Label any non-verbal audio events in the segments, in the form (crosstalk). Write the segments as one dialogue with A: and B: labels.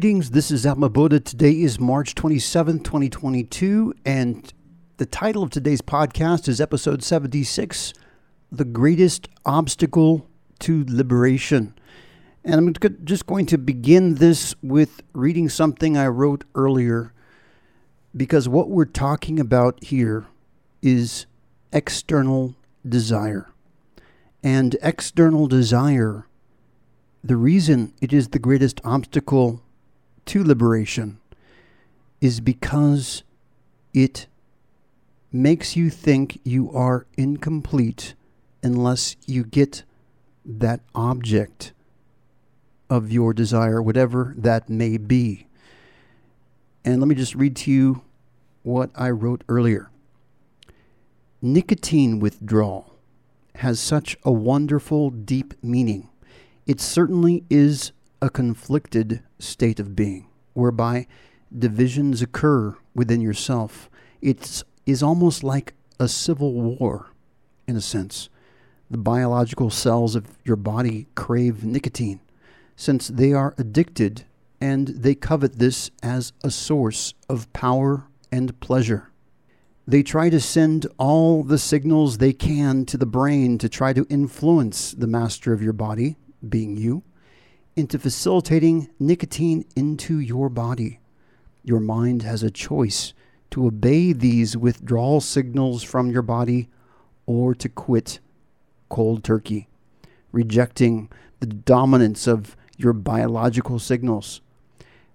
A: Greetings, this is Atma Bodha. Today is March 27th, 2022, and the title of today's podcast is episode 76 The Greatest Obstacle to Liberation. And I'm just going to begin this with reading something I wrote earlier because what we're talking about here is external desire. And external desire the reason it is the greatest obstacle to liberation is because it makes you think you are incomplete unless you get that object of your desire, whatever that may be. And let me just read to you what I wrote earlier. Nicotine withdrawal has such a wonderful, deep meaning it certainly is a conflicted state of being, whereby divisions occur within yourself. It is almost like a civil war, in a sense. The biological cells of your body crave nicotine, since they are addicted and they covet this as a source of power and pleasure. They try to send all the signals they can to the brain to try to influence the master of your body, being you, into facilitating nicotine into your body. Your mind has a choice to obey these withdrawal signals from your body or to quit cold turkey, rejecting the dominance of your biological signals.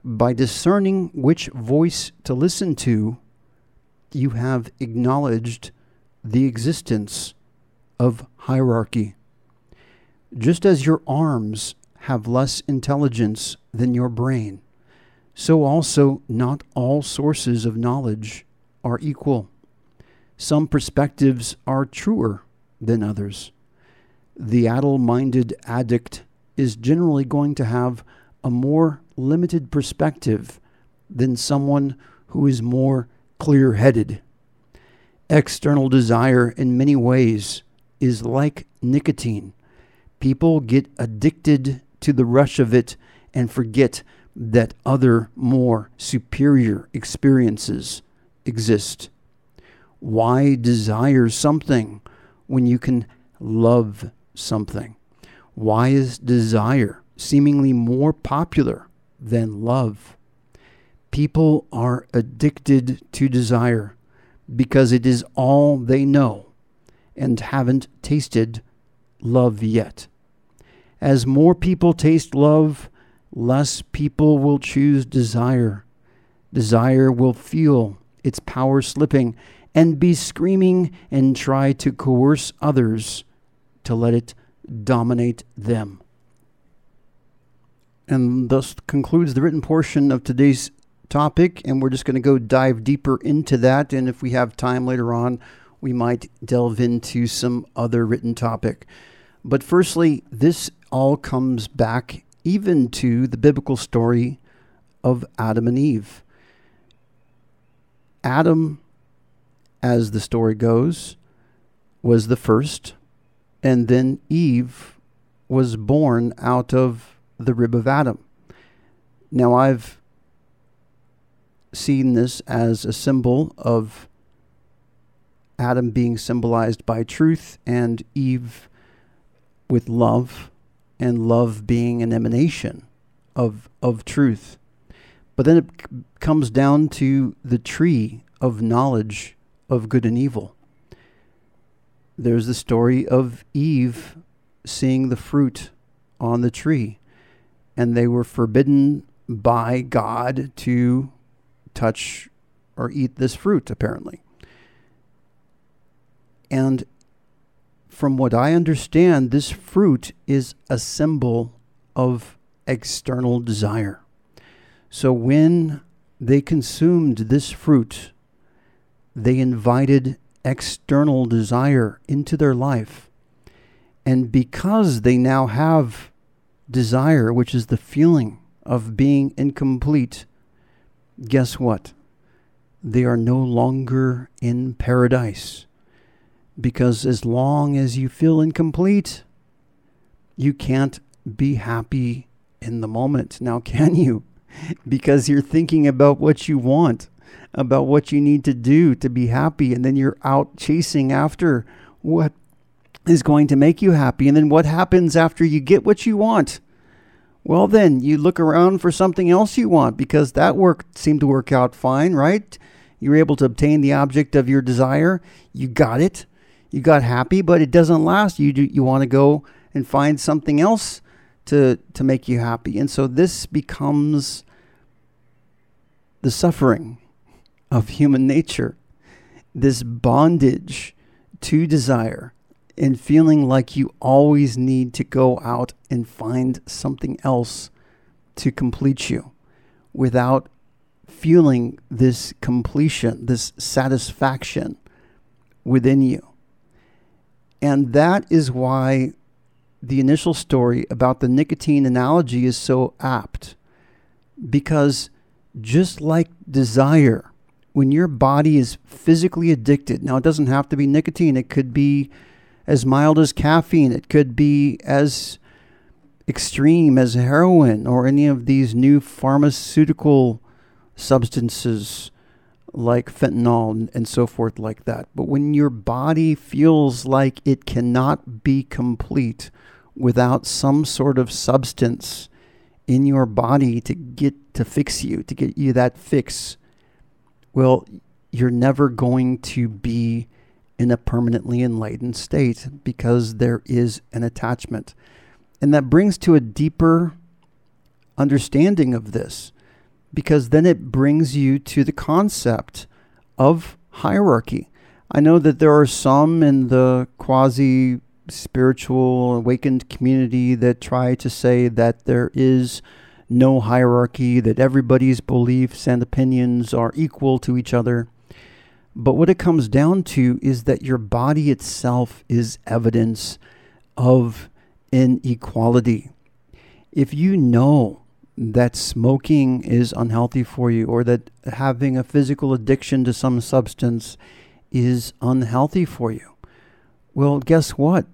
A: By discerning which voice to listen to, you have acknowledged the existence of hierarchy. Just as your arms have less intelligence than your brain, so also not all sources of knowledge are equal. Some perspectives are truer than others. The addle minded addict is generally going to have a more limited perspective than someone who is more clear headed. External desire, in many ways, is like nicotine People get addicted to the rush of it and forget that other, more superior experiences exist. Why desire something when you can love something? Why is desire seemingly more popular than love? People are addicted to desire because it is all they know and haven't tasted love yet. As more people taste love, less people will choose desire. Desire will feel its power slipping and be screaming and try to coerce others to let it dominate them. And thus concludes the written portion of today's topic, and we're just going to go dive deeper into that. And if we have time later on, we might delve into some other written topic. But firstly, this all comes back even to the biblical story of Adam and Eve. Adam, as the story goes, was the first, and then Eve was born out of the rib of Adam. Now, I've seen this as a symbol of Adam being symbolized by truth and Eve with love and love being an emanation of of truth. But then it c- comes down to the tree of knowledge of good and evil. There's the story of Eve seeing the fruit on the tree, and they were forbidden by God to touch or eat this fruit, apparently. And from what I understand, this fruit is a symbol of external desire. So when they consumed this fruit, they invited external desire into their life. And because they now have desire, which is the feeling of being incomplete, guess what? They are no longer in paradise. Because as long as you feel incomplete, you can't be happy in the moment. Now, (laughs) can you? because you're thinking about what you want, about what you need to do to be happy, and then you're out chasing after what is going to make you happy. And then what happens after you get what you want? Well, then you look around for something else you want because that work seemed to work out fine, right? You were able to obtain the object of your desire. You got it. You got happy, but it doesn't last. You do, you want to go and find something else to to make you happy. And so this becomes the suffering of human nature. This bondage to desire and feeling like you always need to go out and find something else to complete you without feeling this completion, this satisfaction within you. And that is why the initial story about the nicotine analogy is so apt. Because just like desire, when your body is physically addicted, now it doesn't have to be nicotine, it could be as mild as caffeine, it could be as extreme as heroin or any of these new pharmaceutical substances like fentanyl and so forth, like that. But when your body feels like it cannot be complete without some sort of substance in your body to get to fix you, to get you that fix, well, you're never going to be in a permanently enlightened state because there is an attachment. And that brings to a deeper understanding of this because then it brings you to the concept of hierarchy. I know that there are some in the quasi spiritual awakened community that try to say that there is no hierarchy, that everybody's beliefs and opinions are equal to each other. But what it comes down to is that your body itself is evidence of inequality. If you know that smoking is unhealthy for you or that having a physical addiction to some substance is unhealthy for you. Well, guess what?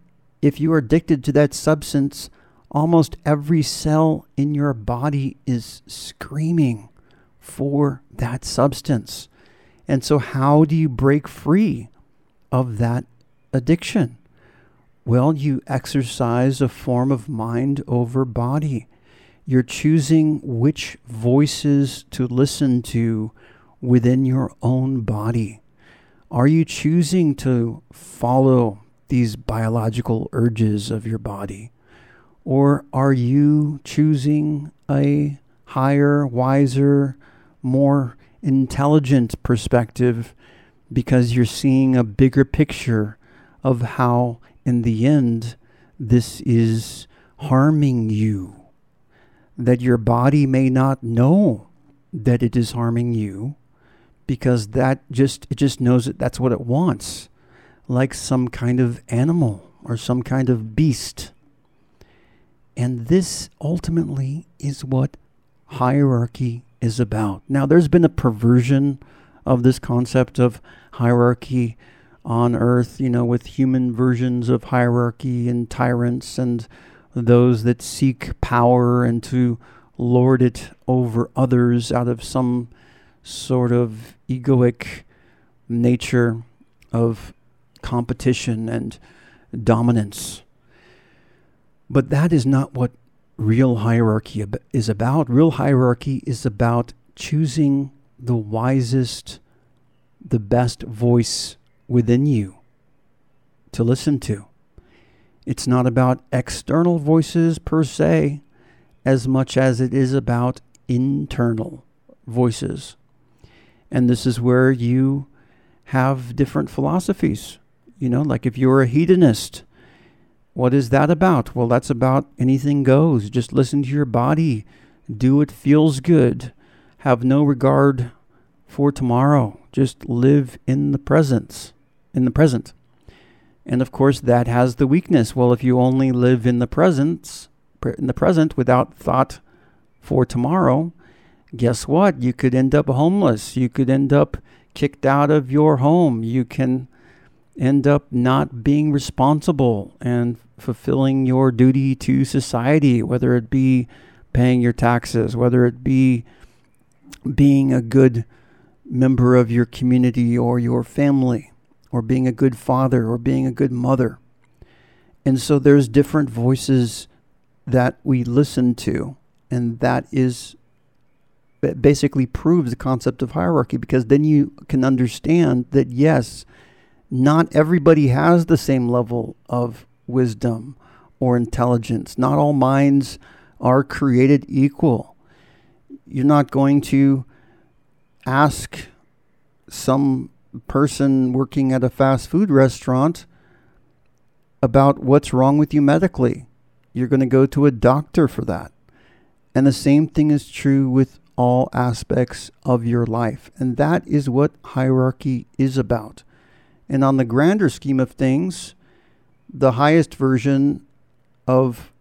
A: If you are addicted to that substance, almost every cell in your body is screaming for that substance. And so, how do you break free of that addiction? Well, you exercise a form of mind over body you're choosing which voices to listen to within your own body. Are you choosing to follow these biological urges of your body? Or are you choosing a higher, wiser, more intelligent perspective because you're seeing a bigger picture of how, in the end, this is harming you? That your body may not know that it is harming you because that just it just knows that that's what it wants like some kind of animal or some kind of beast. And this ultimately is what hierarchy is about. Now there's been a perversion of this concept of hierarchy on earth you know with human versions of hierarchy and tyrants and those that seek power and to lord it over others out of some sort of egoic nature of competition and dominance. But that is not what real hierarchy is about. Real hierarchy is about choosing the wisest, the best voice within you to listen to. It's not about external voices per se, as much as it is about internal voices. And this is where you have different philosophies. You know, like if you're a hedonist, what is that about? Well, that's about anything goes. Just listen to your body, do what feels good, have no regard for tomorrow. Just live in the presence, in the present. And of course, that has the weakness. Well, if you only live in the present, in the present without thought for tomorrow, guess what? You could end up homeless. You could end up kicked out of your home. You can end up not being responsible and fulfilling your duty to society, whether it be paying your taxes, whether it be being a good member of your community or your family, or being a good father or being a good mother. And so there's different voices that we listen to, and that is basically proves the concept of hierarchy because then you can understand that yes, not everybody has the same level of wisdom or intelligence. Not all minds are created equal. You're not going to ask some person working at a fast food restaurant about what's wrong with you medically. You're going to go to a doctor for that. And the same thing is true with all aspects of your life. And that is what hierarchy is about. And on the grander scheme of things, the highest version of,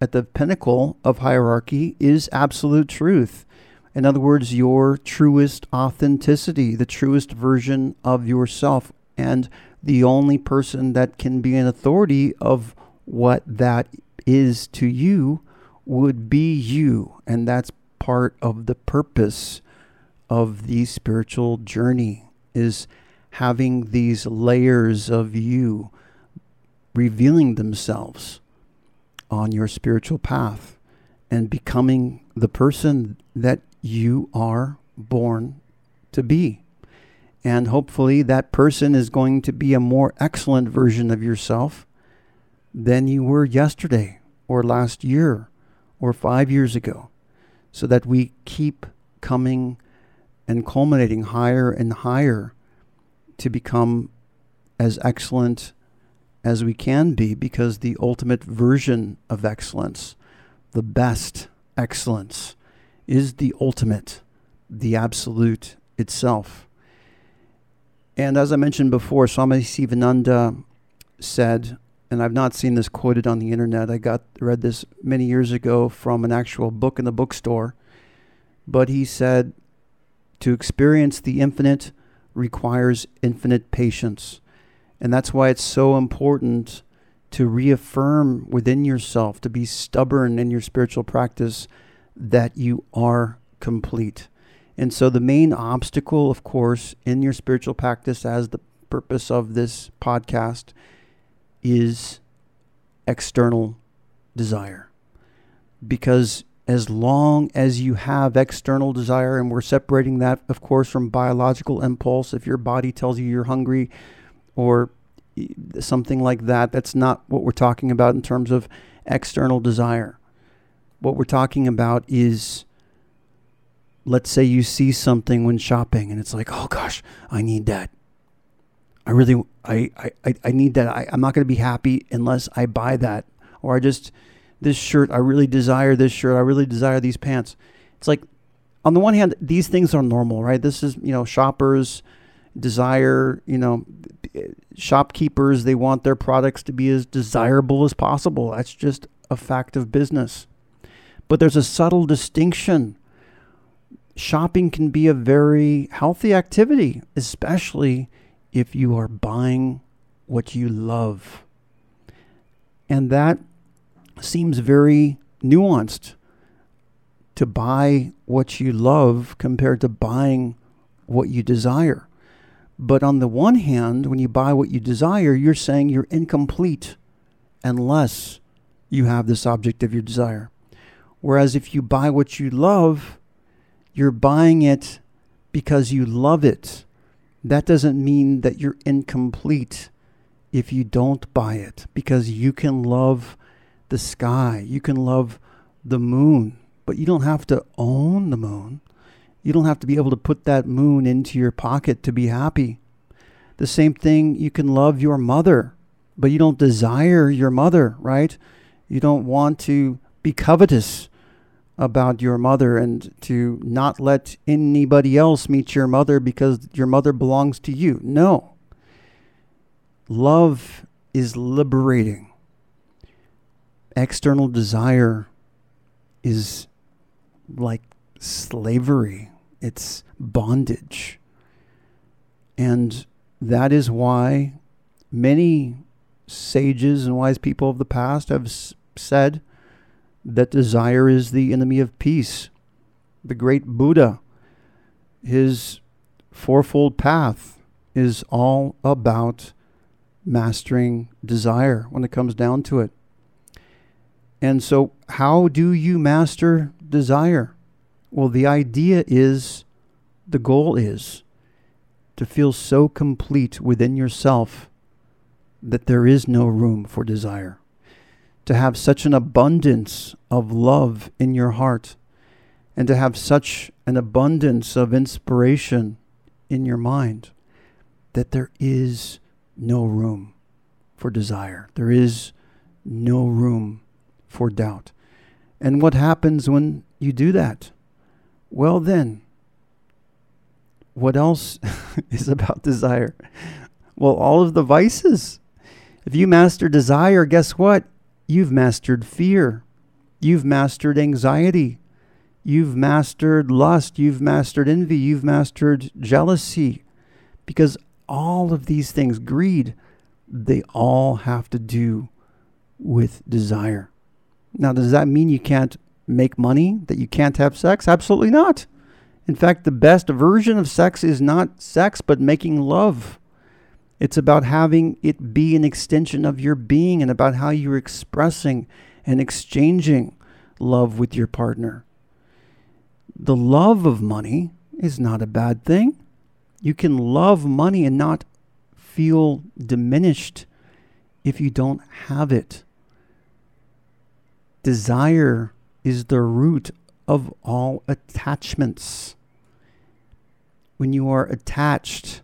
A: at the pinnacle of hierarchy, is absolute truth. In other words, your truest authenticity, the truest version of yourself. And the only person that can be an authority of what that is to you would be you. And that's part of the purpose of the spiritual journey is having these layers of you revealing themselves on your spiritual path and becoming the person that you are born to be. And hopefully, that person is going to be a more excellent version of yourself than you were yesterday, or last year, or five years ago, so that we keep coming and culminating higher and higher to become as excellent as we can be, because the ultimate version of excellence, the best excellence, is the ultimate, the absolute itself. And as I mentioned before, Swami Sivananda said, and I've not seen this quoted on the internet. I got read this many years ago from an actual book in the bookstore. But he said, to experience the infinite requires infinite patience. And that's why it's so important to reaffirm within yourself, to be stubborn in your spiritual practice that you are complete. And so, the main obstacle, of course, in your spiritual practice, as the purpose of this podcast, is external desire. Because as long as you have external desire, and we're separating that, of course, from biological impulse, if your body tells you you're hungry or something like that, that's not what we're talking about in terms of external desire. What we're talking about is let's say you see something when shopping and it's like, oh gosh, I need that. I really, I, I, I need that. I, I'm not going to be happy unless I buy that. Or I just, this shirt, I really desire this shirt. I really desire these pants. It's like, on the one hand, these things are normal, right? This is, you know, shoppers desire, you know, shopkeepers, they want their products to be as desirable as possible. That's just a fact of business. But there's a subtle distinction. Shopping can be a very healthy activity, especially if you are buying what you love. And that seems very nuanced to buy what you love compared to buying what you desire. But on the one hand, when you buy what you desire, you're saying you're incomplete unless you have this object of your desire. Whereas if you buy what you love, you're buying it because you love it. That doesn't mean that you're incomplete if you don't buy it, because you can love the sky, you can love the moon, but you don't have to own the moon. You don't have to be able to put that moon into your pocket to be happy. The same thing, you can love your mother, but you don't desire your mother, right? You don't want to be covetous about your mother and to not let anybody else meet your mother because your mother belongs to you. No. Love is liberating. External desire is like slavery, it's bondage. And that is why many sages and wise people of the past have said that desire is the enemy of peace. The great Buddha, his fourfold path is all about mastering desire when it comes down to it. And so, how do you master desire? Well, the idea is, the goal is to feel so complete within yourself that there is no room for desire. To have such an abundance of love in your heart, and to have such an abundance of inspiration in your mind that there is no room for desire. There is no room for doubt. And what happens when you do that? Well, then, what else (laughs) is about desire? Well, all of the vices. If you master desire, guess what? You've mastered fear. You've mastered anxiety. You've mastered lust. You've mastered envy. You've mastered jealousy. Because all of these things, greed, they all have to do with desire. Now, does that mean you can't make money, that you can't have sex? Absolutely not. In fact, the best version of sex is not sex, but making love. It's about having it be an extension of your being and about how you're expressing and exchanging love with your partner. The love of money is not a bad thing. You can love money and not feel diminished if you don't have it. Desire is the root of all attachments. When you are attached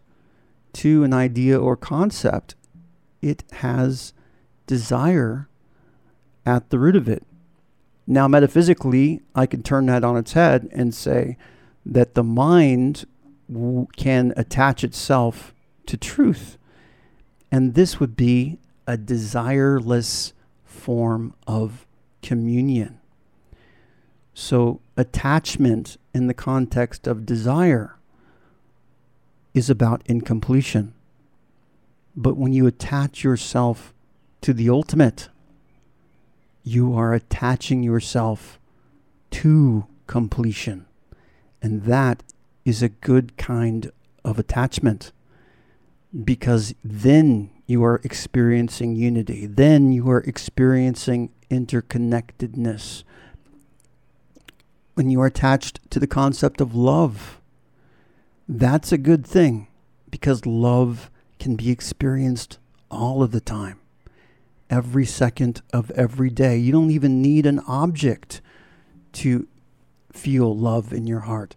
A: to an idea or concept, it has desire at the root of it. Now, metaphysically, I can turn that on its head and say that the mind w- can attach itself to truth. And this would be a desireless form of communion. So, attachment in the context of desire is about incompletion. But when you attach yourself to the ultimate, you are attaching yourself to completion. And that is a good kind of attachment because then you are experiencing unity. Then you are experiencing interconnectedness. When you are attached to the concept of love, that's a good thing because love can be experienced all of the time, every second of every day. You don't even need an object to feel love in your heart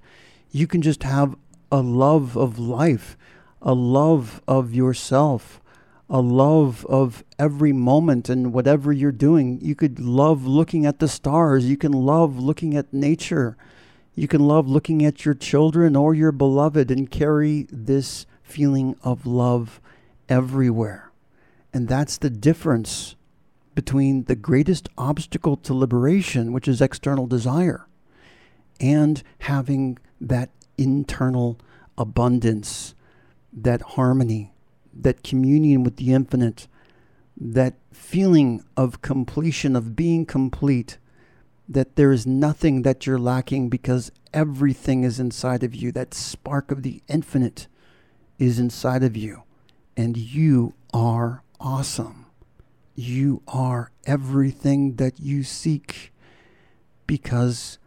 A: you can just have a love of life, a love of yourself, a love of every moment and whatever you're doing. You could love looking at the stars. You can love looking at nature. You can love looking at your children or your beloved and carry this feeling of love everywhere. And that's the difference between the greatest obstacle to liberation, which is external desire, and having that internal abundance, that harmony, that communion with the infinite, that feeling of completion, of being complete, that there is nothing that you're lacking because everything is inside of you. That spark of the infinite is inside of you. And you are awesome. You are everything that you seek because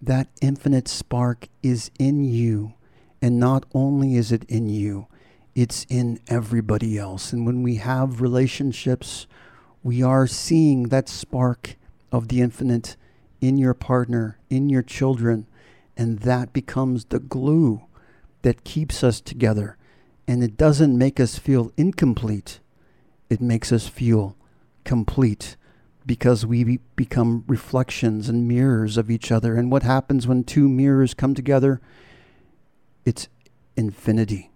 A: that infinite spark is in you. And not only is it in you, it's in everybody else. And when we have relationships, we are seeing that spark of the infinite in your partner, in your children, and that becomes the glue that keeps us together. And it doesn't make us feel incomplete, it makes us feel complete because we become reflections and mirrors of each other. And what happens when two mirrors come together? It's infinity.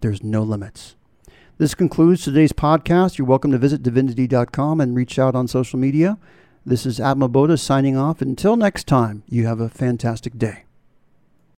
A: There's no limits. This concludes today's podcast. You're welcome to visit divinity.com and reach out on social media. This is Atma Bodha signing off. Until next time, you have a fantastic day.